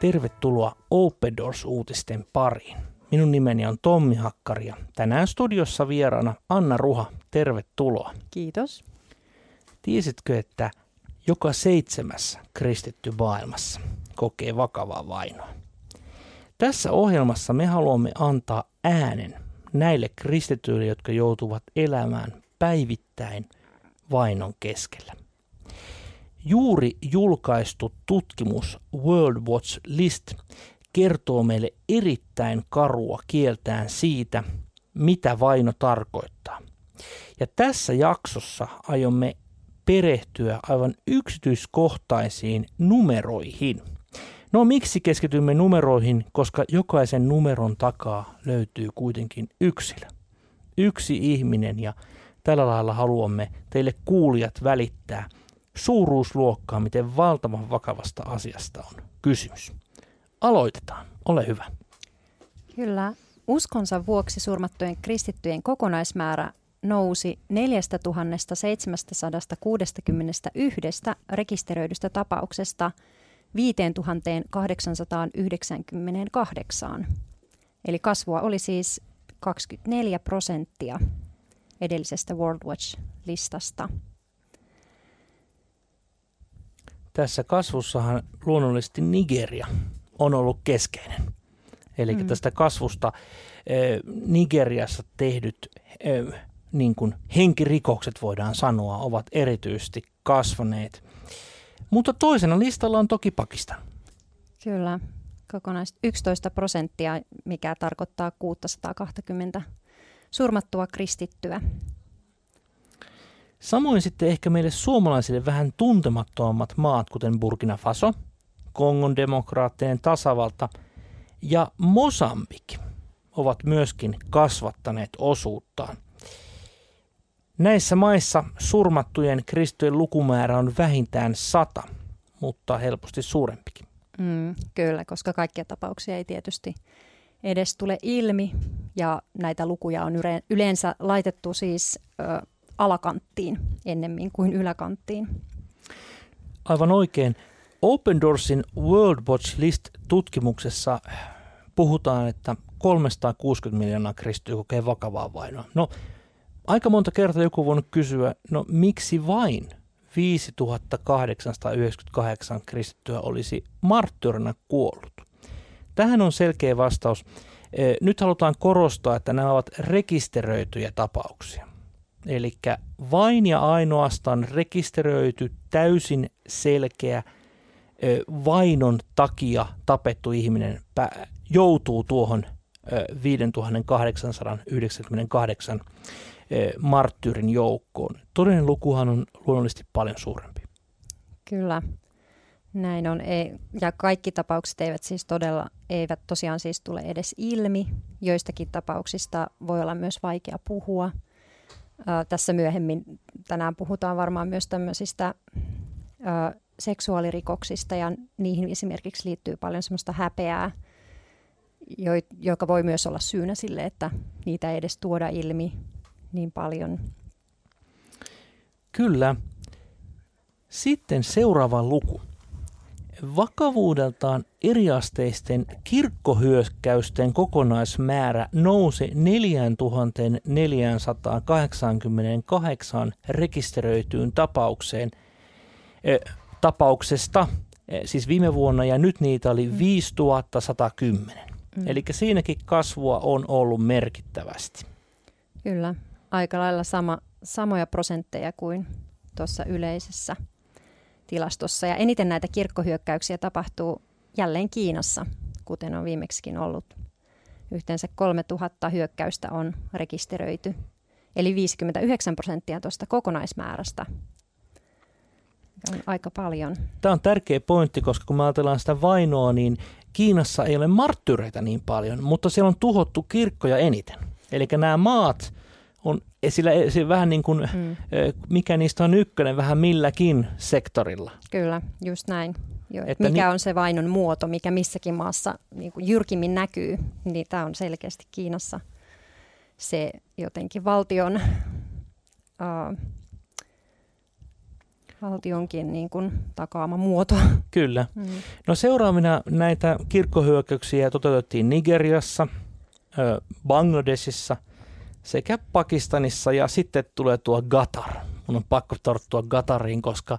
Tervetuloa Open Doors-uutisten pariin. Minun nimeni on Tommi Hakkari ja tänään studiossa vieraana Anna Ruha. Tervetuloa. Kiitos. Tiesitkö, että joka seitsemäs kristitty maailmassa kokee vakavaa vainoa? Tässä ohjelmassa me haluamme antaa äänen näille kristityille, jotka joutuvat elämään päivittäin vainon keskellä. Juuri julkaistu tutkimus World Watch List kertoo meille erittäin karua kieltään siitä, mitä vaino tarkoittaa. Ja tässä jaksossa aiomme perehtyä aivan yksityiskohtaisiin numeroihin. No miksi keskitymme numeroihin? Koska jokaisen numeron takaa löytyy kuitenkin yksilö. Yksi ihminen ja tällä lailla haluamme teille kuulijat välittää suuruusluokkaa, miten valtavan vakavasta asiasta on kysymys. Aloitetaan. Ole hyvä. Kyllä. Uskonsa vuoksi surmattujen kristittyjen kokonaismäärä nousi 4761 rekisteröidystä tapauksesta 5898. Eli kasvua oli siis 24 prosenttia edellisestä World Watch-listasta. Tässä kasvussahan luonnollisesti Nigeria on ollut keskeinen. Eli mm. tästä kasvusta eh, Nigeriassa tehdyt eh, niin kuin henkirikokset voidaan sanoa ovat erityisesti kasvaneet. Mutta toisena listalla on toki Pakistan. Kyllä, kokonais 11 prosenttia, mikä tarkoittaa 620 surmattua kristittyä. Samoin sitten ehkä meille suomalaisille vähän tuntemattomammat maat, kuten Burkina Faso, Kongon demokraattinen tasavalta ja Mosambik ovat myöskin kasvattaneet osuuttaan. Näissä maissa surmattujen kristojen lukumäärä on vähintään sata, mutta helposti suurempikin. Mm, kyllä, koska kaikkia tapauksia ei tietysti edes tule ilmi ja näitä lukuja on yleensä laitettu siis ö, alakanttiin ennemmin kuin yläkanttiin. Aivan oikein. Open Doorsin World Watch List-tutkimuksessa puhutaan, että 360 miljoonaa kristittyä kokee vakavaa vainoa. No, aika monta kertaa joku voinut kysyä, no miksi vain 5898 kristittyä olisi marttyrina kuollut? Tähän on selkeä vastaus. E, nyt halutaan korostaa, että nämä ovat rekisteröityjä tapauksia. Eli vain ja ainoastaan rekisteröity, täysin selkeä vainon takia tapettu ihminen joutuu tuohon 5898 marttyyrin joukkoon. Todellinen lukuhan on luonnollisesti paljon suurempi. Kyllä, näin on. Ei, ja kaikki tapaukset eivät siis todella, eivät tosiaan siis tule edes ilmi. Joistakin tapauksista voi olla myös vaikea puhua – tässä myöhemmin tänään puhutaan varmaan myös tämmöisistä ö, seksuaalirikoksista ja niihin esimerkiksi liittyy paljon semmoista häpeää, jo, joka voi myös olla syynä sille, että niitä ei edes tuoda ilmi niin paljon. Kyllä. Sitten seuraava luku. Vakavuudeltaan eriasteisten kirkkohyökkäysten kokonaismäärä nousi 4488 rekisteröityyn tapaukseen, eh, tapauksesta, siis viime vuonna, ja nyt niitä oli 5110. Mm. Eli siinäkin kasvua on ollut merkittävästi. Kyllä, aika lailla sama, samoja prosentteja kuin tuossa yleisessä tilastossa. Ja eniten näitä kirkkohyökkäyksiä tapahtuu jälleen Kiinassa, kuten on viimeksikin ollut. Yhteensä 3000 hyökkäystä on rekisteröity, eli 59 prosenttia tuosta kokonaismäärästä. On aika paljon. Tämä on tärkeä pointti, koska kun me ajatellaan sitä vainoa, niin Kiinassa ei ole marttyreitä niin paljon, mutta siellä on tuhottu kirkkoja eniten. Eli nämä maat, sillä, sillä vähän niin kuin, mm. mikä niistä on ykkönen vähän milläkin sektorilla. Kyllä, just näin. Jo, että mikä ni- on se vainon muoto, mikä missäkin maassa niin kuin jyrkimmin näkyy, niin tämä on selkeästi Kiinassa se jotenkin valtion uh, valtionkin niin kuin takaama muoto. Kyllä. Mm. No seuraavina näitä kirkkohyökkäyksiä toteutettiin Nigeriassa, Bangladesissa sekä Pakistanissa ja sitten tulee tuo Gatar. Mun on pakko tarttua Gatariin, koska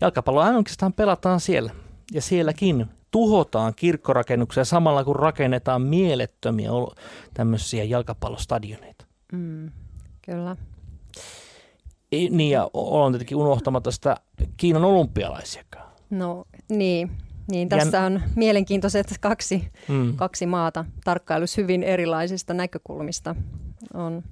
jalkapallo oikeastaan pelataan siellä. Ja sielläkin tuhotaan kirkkorakennuksia samalla kun rakennetaan mielettömiä tämmöisiä jalkapallostadioneita. Mm, kyllä. Niin ja on tietenkin unohtamatta sitä Kiinan olympialaisiakaan. No niin, niin tässä on mielenkiintoiset kaksi, mm. kaksi maata tarkkailus hyvin erilaisista näkökulmista. On.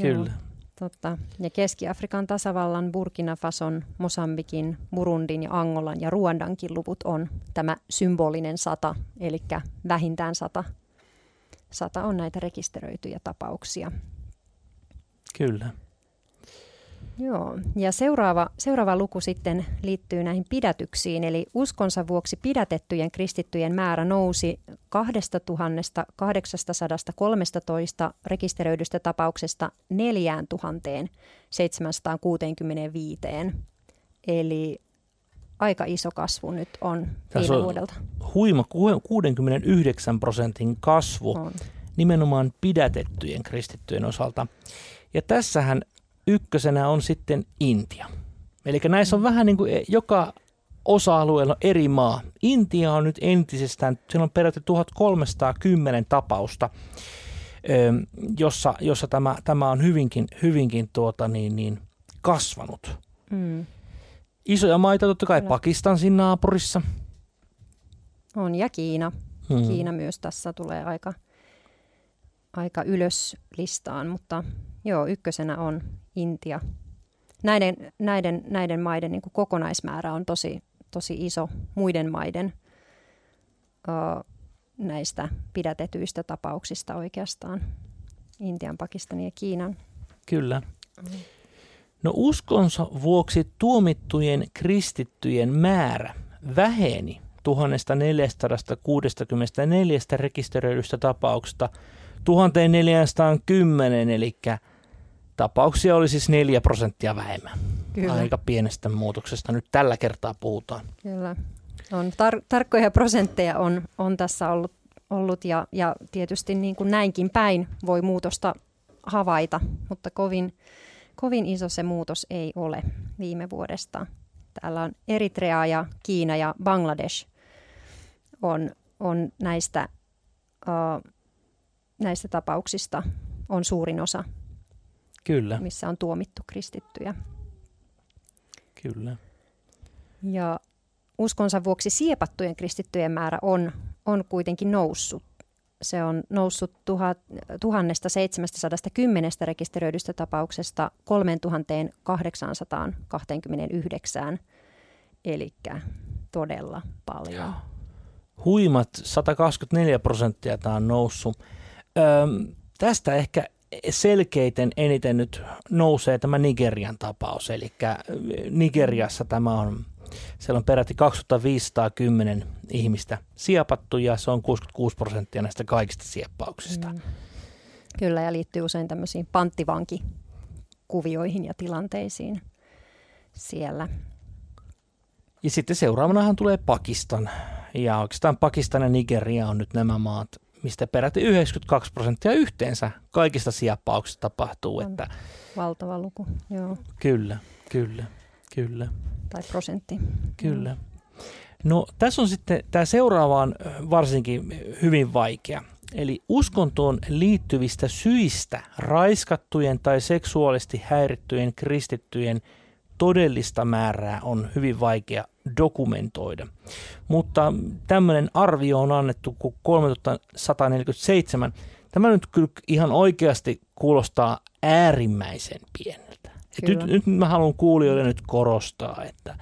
Kyllä. Joo. Totta. Ja Keski-Afrikan tasavallan, Burkina Fason, Mosambikin, Burundin ja Angolan ja Ruandankin luvut on tämä symbolinen sata, eli vähintään sata. Sata on näitä rekisteröityjä tapauksia. Kyllä. Joo, ja seuraava, seuraava luku sitten liittyy näihin pidätyksiin, eli uskonsa vuoksi pidätettyjen kristittyjen määrä nousi 2813 rekisteröidystä tapauksesta 4765, eli aika iso kasvu nyt on Tässä viime vuodelta. Huima 69 prosentin kasvu on. nimenomaan pidätettyjen kristittyjen osalta. Ja tässähän ykkösenä on sitten Intia. Eli näissä on vähän niin kuin e, joka osa-alueella eri maa. Intia on nyt entisestään, siellä on peräti 1310 tapausta, jossa, jossa tämä, tämä on hyvinkin, hyvinkin tuota niin, niin kasvanut. Mm. Isoja maita totta kai Pakistan siinä naapurissa. On ja Kiina. Hmm. Kiina myös tässä tulee aika, aika ylös listaan, mutta joo, ykkösenä on Intia. Näiden, näiden, näiden maiden niin kuin kokonaismäärä on tosi, tosi iso muiden maiden uh, näistä pidätetyistä tapauksista oikeastaan. Intian, Pakistanin ja Kiinan. Kyllä. No uskonsa vuoksi tuomittujen kristittyjen määrä väheni 1464 rekisteröidystä tapauksesta 1410, eli Tapauksia oli siis 4 prosenttia vähemmän. Kyllä. Aika pienestä muutoksesta nyt tällä kertaa puhutaan. Kyllä. On tar- tarkkoja prosentteja on, on tässä ollut, ollut ja, ja tietysti niin kuin näinkin päin voi muutosta havaita, mutta kovin, kovin iso se muutos ei ole viime vuodesta. Täällä on Eritrea ja Kiina ja Bangladesh on, on näistä, uh, näistä tapauksista on suurin osa Kyllä. missä on tuomittu kristittyjä. Kyllä. Ja uskonsa vuoksi siepattujen kristittyjen määrä on, on kuitenkin noussut. Se on noussut 1710 rekisteröidystä tapauksesta 3829, eli todella paljon. Huimat 124 prosenttia tämä on noussut. Öm, tästä ehkä selkeiten eniten nyt nousee tämä Nigerian tapaus, eli Nigeriassa tämä on, siellä on peräti 2510 ihmistä siepattu ja se on 66 prosenttia näistä kaikista sieppauksista. Mm. Kyllä ja liittyy usein tämmöisiin panttivankikuvioihin ja tilanteisiin siellä. Ja sitten seuraavanahan tulee Pakistan. Ja oikeastaan Pakistan ja Nigeria on nyt nämä maat, mistä peräti 92 prosenttia yhteensä kaikista sieppauksista tapahtuu. Että... Valtava luku, joo. Kyllä, kyllä, kyllä. Tai prosentti. Kyllä. No tässä on sitten, tämä seuraavaan varsinkin hyvin vaikea. Eli uskontoon liittyvistä syistä raiskattujen tai seksuaalisesti häirittyjen kristittyjen todellista määrää on hyvin vaikea dokumentoida. Mutta tämmöinen arvio on annettu kuin 3147. Tämä nyt kyllä ihan oikeasti kuulostaa äärimmäisen pieneltä. Et nyt, nyt mä haluan kuulijoille nyt korostaa, että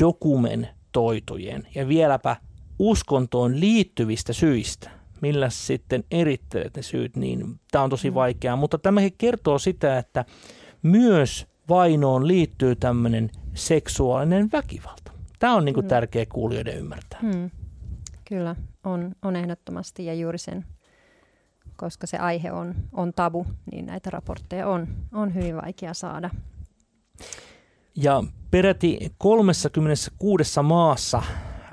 dokumentoitujen ja vieläpä uskontoon liittyvistä syistä, millä sitten erittelet ne syyt, niin tämä on tosi mm. vaikeaa. Mutta tämäkin kertoo sitä, että myös vainoon liittyy tämmöinen seksuaalinen väkivalta. Tämä on niin kuin mm. tärkeä kuulijoiden ymmärtää. Hmm. Kyllä, on, on ehdottomasti ja juuri sen, koska se aihe on, on tabu, niin näitä raportteja on, on hyvin vaikea saada. Ja peräti 36 maassa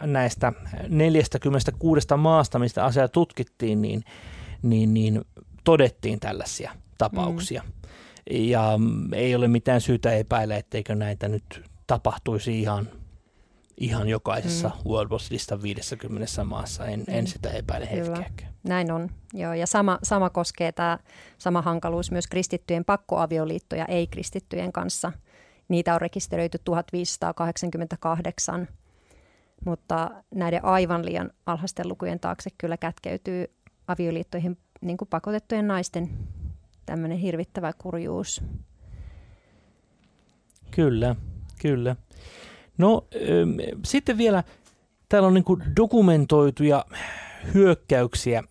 näistä 46 maasta, mistä asiaa tutkittiin, niin, niin, niin todettiin tällaisia tapauksia. Mm. Ja ei ole mitään syytä epäillä, etteikö näitä nyt tapahtuisi ihan, ihan jokaisessa mm. World Watch Listan 50 maassa. En, mm. en sitä epäile hetkeäkään. Näin on. Joo, ja sama, sama koskee tämä sama hankaluus myös kristittyjen pakkoavioliittoja ei-kristittyjen kanssa. Niitä on rekisteröity 1588, mutta näiden aivan liian alhaisten lukujen taakse kyllä kätkeytyy avioliittoihin niin kuin pakotettujen naisten tämmöinen hirvittävä kurjuus. Kyllä, kyllä. No sitten vielä täällä on niin kuin dokumentoituja hyökkäyksiä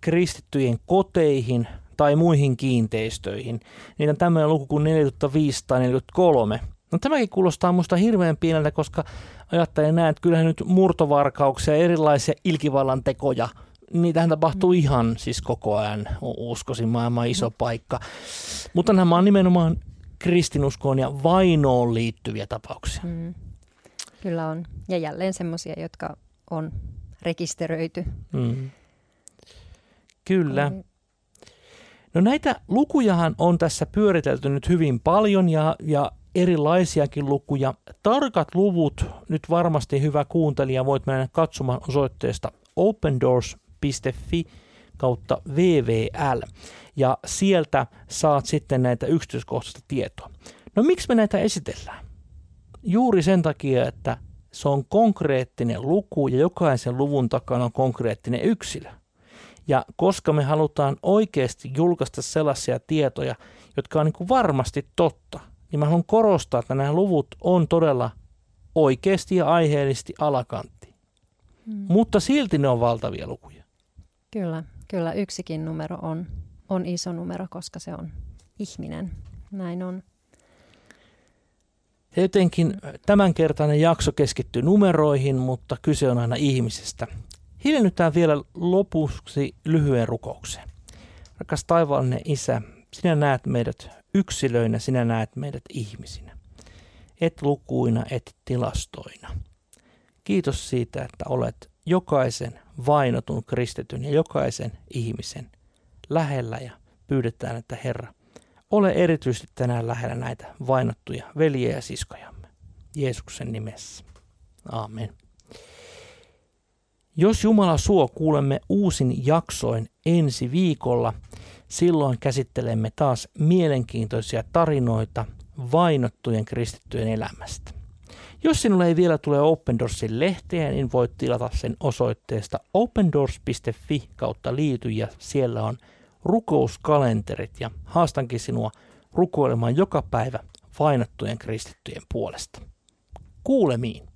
kristittyjen koteihin tai muihin kiinteistöihin. Niitä on tämmöinen luku kuin 4543. No tämäkin kuulostaa minusta hirveän pieneltä, koska ajattelen näin, että kyllähän nyt murtovarkauksia erilaisia ilkivallan tekoja – niitähän tapahtuu mm. ihan siis koko ajan, uskoisin maailman iso paikka. Mutta nämä on nimenomaan kristinuskoon ja vainoon liittyviä tapauksia. Mm. Kyllä on. Ja jälleen semmoisia, jotka on rekisteröity. Mm. Kyllä. No näitä lukujahan on tässä pyöritelty nyt hyvin paljon ja, ja erilaisiakin lukuja. Tarkat luvut nyt varmasti hyvä kuuntelija voit mennä katsomaan osoitteesta Open Doors fi kautta VVL ja sieltä saat sitten näitä yksityiskohtaista tietoa. No miksi me näitä esitellään? Juuri sen takia, että se on konkreettinen luku ja jokaisen luvun takana on konkreettinen yksilö. Ja koska me halutaan oikeasti julkaista sellaisia tietoja, jotka on niin kuin varmasti totta, niin mä haluan korostaa, että nämä luvut on todella oikeasti ja aiheellisesti alakantti. Hmm. Mutta silti ne on valtavia lukuja. Kyllä, kyllä yksikin numero on, on iso numero, koska se on ihminen. Näin on. Jotenkin tämänkertainen jakso keskittyy numeroihin, mutta kyse on aina ihmisestä. Hiljennytään vielä lopuksi lyhyen rukoukseen. Rakas taivaallinen Isä, sinä näet meidät yksilöinä, sinä näet meidät ihmisinä. Et lukuina, et tilastoina. Kiitos siitä, että olet jokaisen vainotun kristityn ja jokaisen ihmisen lähellä ja pyydetään, että Herra, ole erityisesti tänään lähellä näitä vainottuja veljiä ja siskojamme. Jeesuksen nimessä. Aamen. Jos Jumala suo, kuulemme uusin jaksoin ensi viikolla. Silloin käsittelemme taas mielenkiintoisia tarinoita vainottujen kristittyjen elämästä. Jos sinulle ei vielä tule Open Doorsin lehteä, niin voit tilata sen osoitteesta opendoors.fi kautta liity ja siellä on rukouskalenterit ja haastankin sinua rukoilemaan joka päivä vainottujen kristittyjen puolesta. Kuulemiin.